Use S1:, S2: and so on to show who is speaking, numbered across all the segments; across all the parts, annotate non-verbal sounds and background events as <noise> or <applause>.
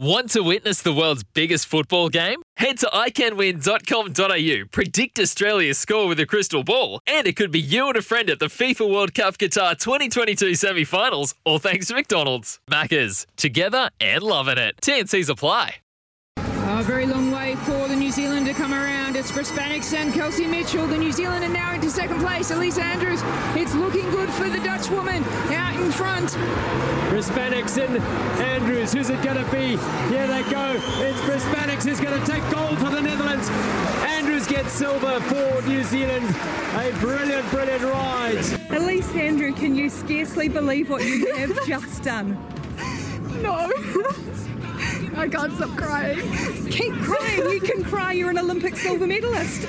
S1: Want to witness the world's biggest football game? Head to iCanWin.com.au, predict Australia's score with a crystal ball, and it could be you and a friend at the FIFA World Cup Qatar 2022 semi finals, all thanks to McDonald's. Maccas, together and loving it. TNC's apply.
S2: A very long way for New Zealand to come around. It's Braspennincx and Kelsey Mitchell. The New Zealand are now into second place. Ellesse Andrews. It's looking good for the Dutch woman out in front.
S3: Braspennincx and Andrews. Who's it going to be? Here they go. It's Braspennincx who's going to take gold for the Netherlands. Andrews gets silver for New Zealand. A brilliant, brilliant ride.
S4: Ellesse Andrew, can you scarcely believe what you have <laughs> just done?
S5: No. <laughs> I can't stop crying.
S4: Cry. You're an Olympic silver medalist.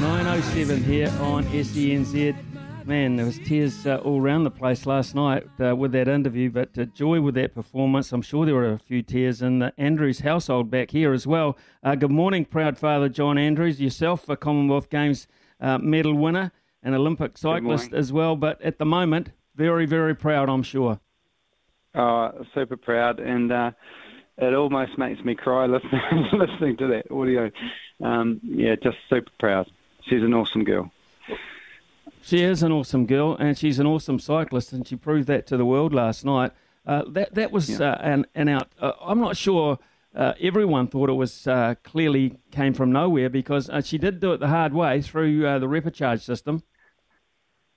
S6: Nine oh seven here on SENZ. Man, there was tears uh, all around the place last night uh, with that interview, but uh, joy with that performance. I'm sure there were a few tears in the Andrews household back here as well. Uh, good morning, proud father John Andrews, yourself a Commonwealth Games uh, medal winner and Olympic cyclist as well. But at the moment, very, very proud, I'm sure.
S7: Oh, super proud, and uh, it almost makes me cry <laughs> listening listening to that audio. Um, yeah, just super proud. She's an awesome girl.
S6: She is an awesome girl, and she's an awesome cyclist, and she proved that to the world last night. Uh, that that was
S7: Yeah.
S6: uh, an an out. Uh, I'm not sure uh, everyone thought it was uh, clearly came from nowhere because uh, she did do it the hard way through uh, the repechage system.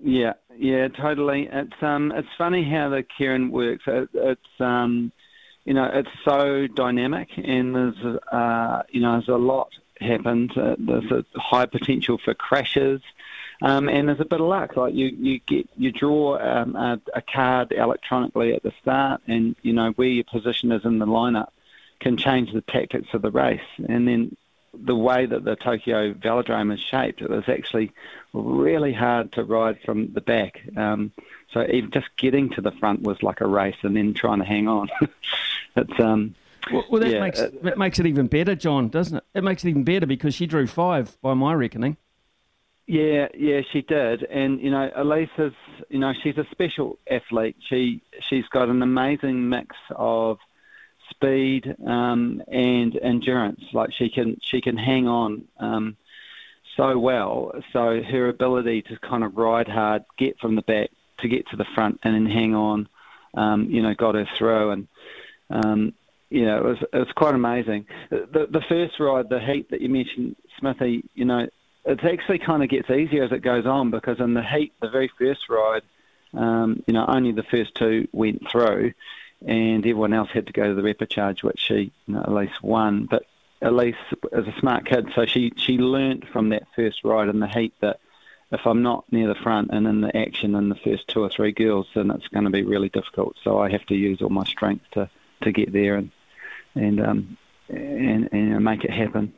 S7: Yeah, yeah, totally. It's um, it's funny how the keirin works. It, it's um, you know, it's so dynamic, and there's uh, you know, there's a lot happens. Uh, there's a high potential for crashes. Um, and there's a bit of luck. Like you, you get you draw um, a, a card electronically at the start, and you know where your position is in the lineup can change the tactics of the race. And then the way that the Tokyo Velodrome is shaped, it was actually really hard to ride from the back. Um, so even just getting to the front was like a race, and then trying to hang on. <laughs> it's um,
S6: Well, well that
S7: Yeah,
S6: makes
S7: uh,
S6: that makes it even better, John, doesn't it? It makes it even better because she drew five by my reckoning.
S7: Yeah, yeah, she did, and you know, Ellesse is, you know, she's a special athlete. She she's got an amazing mix of speed um, and endurance. Like she can she can hang on um, so well. So her ability to kind of ride hard, get from the back to get to the front, and then hang on, um, you know, got her through, and um, you know, it was it was quite amazing. The the first ride, the heat that you mentioned, Smithy, you know, it actually kind of gets easier as it goes on because in the heat, the very first ride, um, you know, only the first two went through, and everyone else had to go to the repechage, which she you know, Ellesse won. But Ellesse is a smart kid, so she she learnt from that first ride in the heat that if I'm not near the front and in the action in the first two or three girls, then it's going to be really difficult. So I have to use all my strength to, to get there and and um and, and make it happen.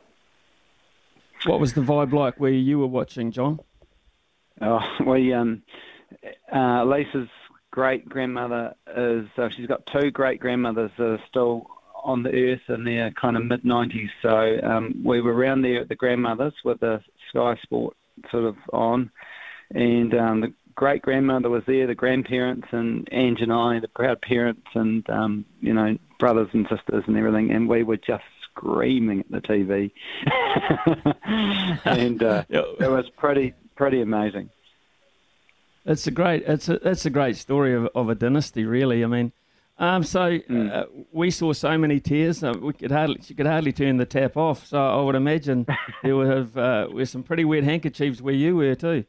S6: What was the vibe like where you were watching, John?
S7: Oh, <laughs> we um, uh, great grandmother is uh, she's got two great grandmothers that are still on the earth in their kind of mid nineties. So um, we were around there at the grandmother's with the Sky Sport sort of on, and um, the great grandmother was there, the grandparents and Ange and I, the proud parents, and um, you know brothers and sisters and everything, and we were just screaming at the TV, <laughs> and uh, it was pretty pretty amazing.
S6: It's a great it's a it's a great story of, of a dynasty, really. I mean, Um, so
S7: Hmm.
S6: uh, we saw so many tears. Uh, we could hardly, she could hardly turn the tap off. So I would imagine <laughs> there would have uh, were some pretty wet handkerchiefs where you were too.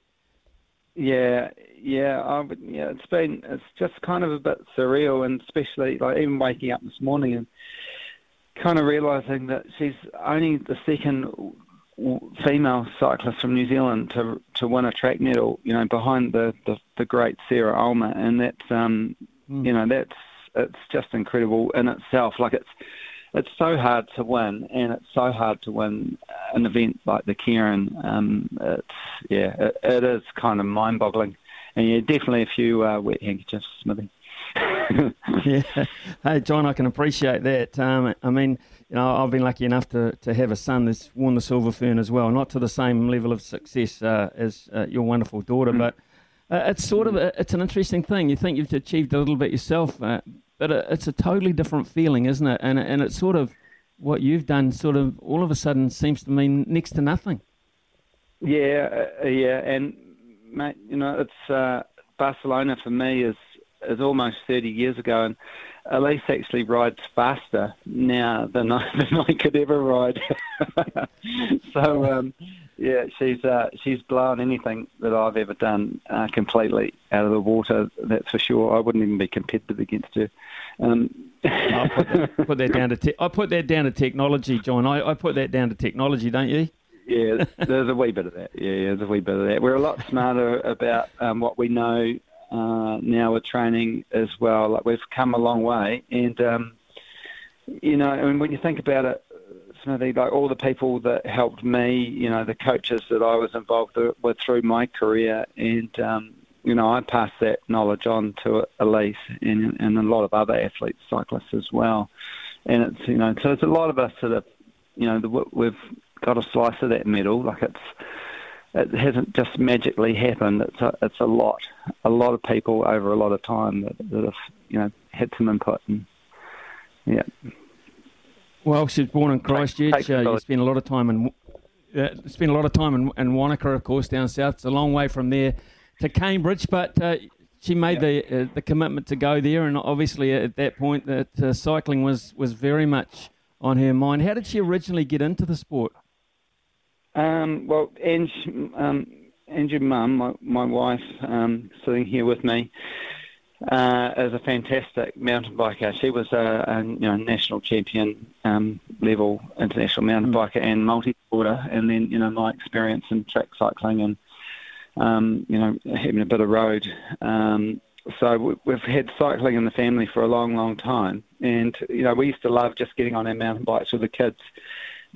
S7: Yeah, yeah, I would, yeah. It's been it's just kind of a bit surreal, and especially like even waking up this morning and kind of realizing that she's only the second female cyclist from New Zealand to to win a track medal. You know, behind the the, the great Sarah Ulmer, and that's um, you know, that's it's just incredible in itself. Like it's it's so hard to win, and it's so hard to win an event like the keirin. Um, it's yeah, it, it is kind of mind-boggling, and yeah, definitely a few uh, wet handkerchiefs, Smithy. <laughs>
S6: yeah. Hey, John, I can appreciate that. Um, I mean, you know, I've been lucky enough to, to have a son that's won the Silver Fern as well. Not to the same level of success uh, as uh, your wonderful daughter, but uh, it's sort of a, it's an interesting thing. You think you've achieved a little bit yourself, uh, but it, it's a totally different feeling, isn't it? And and it's sort of what you've done. Sort of all of a sudden seems to mean next to nothing.
S7: Yeah, uh, yeah, and mate, you know, it's uh, Barcelona for me is is almost 30 years ago, and Ellesse actually rides faster now than I, <laughs> than I could ever ride. <laughs> so um, yeah, she's uh, she's blown anything that I've ever done uh, completely out of the water. That's for sure. I wouldn't even be competitive against her. Um,
S6: I put that, <laughs> put that down to te- I put that down to technology, John. I, I put that down to technology, don't you?
S7: Yeah, there's a wee bit of that. Yeah, there's a wee bit of that. We're a lot smarter about um, what we know uh, now with training as well. Like we've come a long way, and um, you know, I mean, when you think about it, like all the people that helped me, you know, the coaches that I was involved with through my career, and um, you know, I passed that knowledge on to Ellesse and, and a lot of other athletes, cyclists as well. And it's you know, so it's a lot of us that have, you know, the, we've got a slice of that medal. Like it's it hasn't just magically happened. It's a, it's a lot, a lot of people over a lot of time that, that have you know had some input and yeah.
S6: Well, she's born in Christchurch. Uh, you spent a lot of time in uh, spent a lot of time in, in Wanaka, of course, down south. It's a long way from there to Cambridge, but uh, she made the uh, the commitment to go there, and obviously at that point, that uh, cycling was was very much on her mind. How did she originally get into the sport?
S7: Um, well, Ange, um, Angie Mum, my, my wife, um, sitting here with me, uh, is a fantastic mountain biker. She was a, a you know national champion um, level international mountain biker and multi-sporter, and then you know my experience in track cycling and um, you know having a bit of road. Um, so we, we've had cycling in the family for a long, long time, and you know we used to love just getting on our mountain bikes with the kids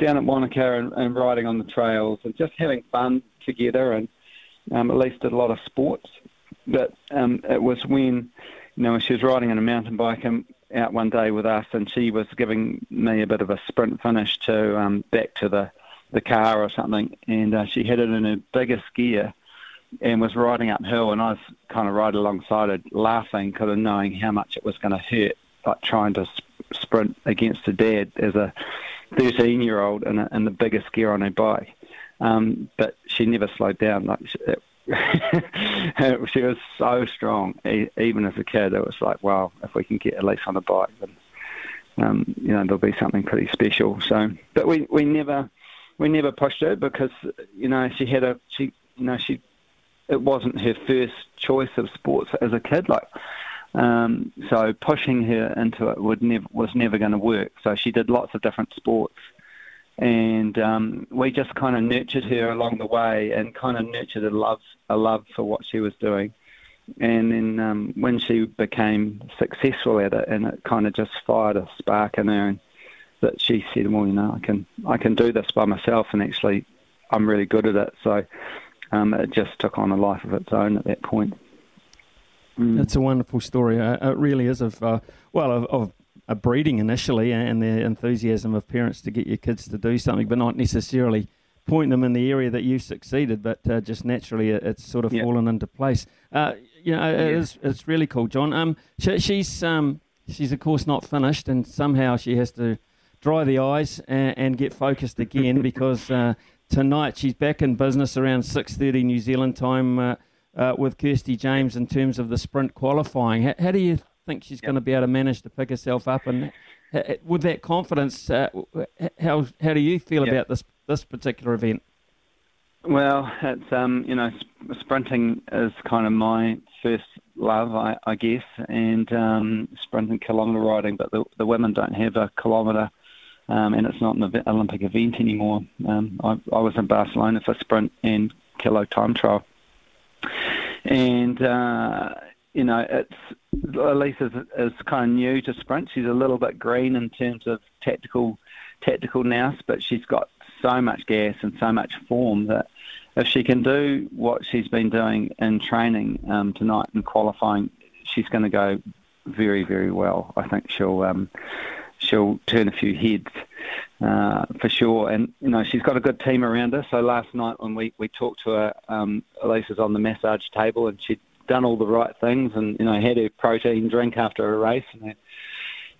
S7: down at Wanaka and, and riding on the trails and just having fun together. And um, Ellesse did a lot of sports. But um, it was when, you know, she was riding on a mountain bike and out one day with us, and she was giving me a bit of a sprint finish to um, back to the the car or something, and uh, she had it in her biggest gear and was riding uphill, and I was kind of right alongside her, laughing because of knowing how much it was going to hurt, like trying to sp- sprint against her dad as a 13 year old in, a, in the biggest gear on her bike. Um, but she never slowed down. Like she, it, <laughs> she was so strong, e- even as a kid. It was like, wow, if we can get Ellesse on a bike, then um, you know there'll be something pretty special. So, but we we never we never pushed her because you know she had a she you know she it wasn't her first choice of sports as a kid. Like um, so, pushing her into it would never was never going to work. So she did lots of different sports, and um, we just kind of nurtured her along the way, and kind of nurtured a love a love for what she was doing. And then um, when she became successful at it, and it kind of just fired a spark in her, and that she said, "Well, you know, I can I can do this by myself, and actually, I'm really good at it." So um, it just took on a life of its own at that point. Mm.
S6: It's a wonderful story. Uh, it really is of uh, well of, of a breeding initially, and the enthusiasm of parents to get your kids to do something, but not necessarily point them in the area that you succeeded, but uh, just naturally it, it's sort of
S7: Yeah.
S6: fallen into place. Uh, you know, it
S7: Yeah.
S6: is, it's really cool, John. Um, she, she's um, she's of course not finished, and somehow she has to dry the eyes and, and get focused again <laughs> because uh, tonight she's back in business around six thirty New Zealand time uh, uh, with Kirstie James in terms of the sprint qualifying. How, how do you think she's going to be able to manage to pick herself up? And uh, with that confidence, uh, how how do you feel about this this particular event?
S7: Well, it's um, you know, sprinting is kind of my first love, I, I guess, and um, sprinting kilometre riding. But the, the women don't have a kilometre, um, and it's not an Olympic event anymore. Um, I, I was in Barcelona for sprint and kilo time trial, and uh, you know, it's Ellesse is, is kind of new to sprint. She's a little bit green in terms of tactical tactical nous, but she's got so much gas and so much form that if she can do what she's been doing in training um, tonight and qualifying, she's going to go very, very well. I think she'll um, she'll turn a few heads uh, for sure. And you know, she's got a good team around her. So last night when we, we talked to her, um, Ellesse was on the massage table and she'd done all the right things and you know had her protein drink after a race and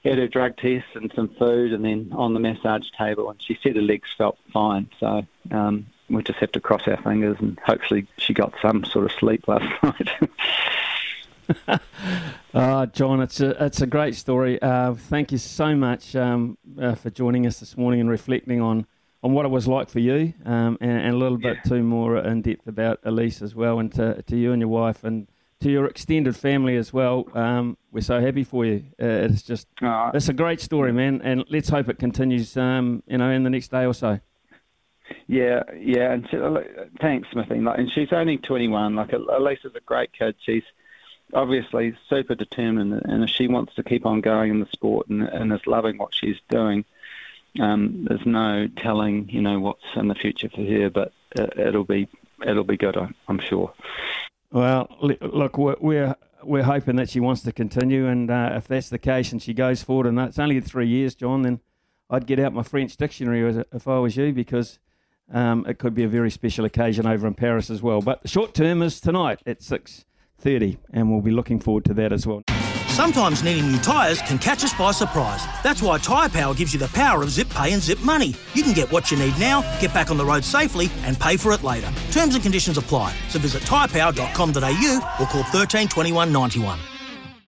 S7: had her drug test and some food and then on the massage table and she said her legs felt fine. So um, we just have to cross our fingers and hopefully she got some sort of sleep last <laughs> night. <laughs>
S6: oh, John, it's a it's a great story. Uh, thank you so much um, uh, for joining us this morning and reflecting on, on what it was like for you, um, and, and, a little bit yeah. too more in depth about Ellesse as well, and to, to you and your wife, and to your extended family as well. Um, we're so happy for you. Uh, it's just it's a great story, man, and let's hope it continues. Um, you know, in the next day or so.
S7: Yeah, yeah, and she, thanks, Smithy. Like, and she's only 21. Like, Ellesse's a great kid. She's obviously super determined, and if she wants to keep on going in the sport and, and is loving what she's doing, um, there's no telling, you know, what's in the future for her. But it, it'll be it'll be good, I'm sure.
S6: Well, look, we're we're hoping that she wants to continue, and uh, if that's the case, and she goes forward, and that's only three years, John, then I'd get out my French dictionary if I was you, because um, it could be a very special occasion over in Paris as well. But the short term is tonight at six thirty, and we'll be looking forward to that as well.
S8: Sometimes needing new tyres can catch us by surprise. That's why Tyre Power gives you the power of zip pay and zip money. You can get what you need now, get back on the road safely, and pay for it later. Terms and conditions apply. So visit tyrepower.com.au or call 13 21 91.